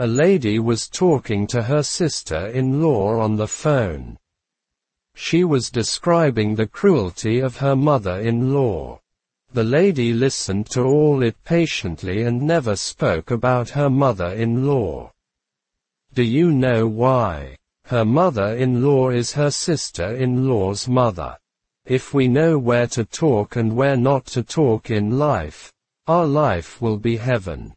A lady was talking to her sister-in-law on the phone. She was describing the cruelty of her mother-in-law. The lady listened to all it patiently and never spoke about her mother-in-law. Do you know why? Her mother-in-law is her sister-in-law's mother. If we know where to talk and where not to talk in life, our life will be heaven.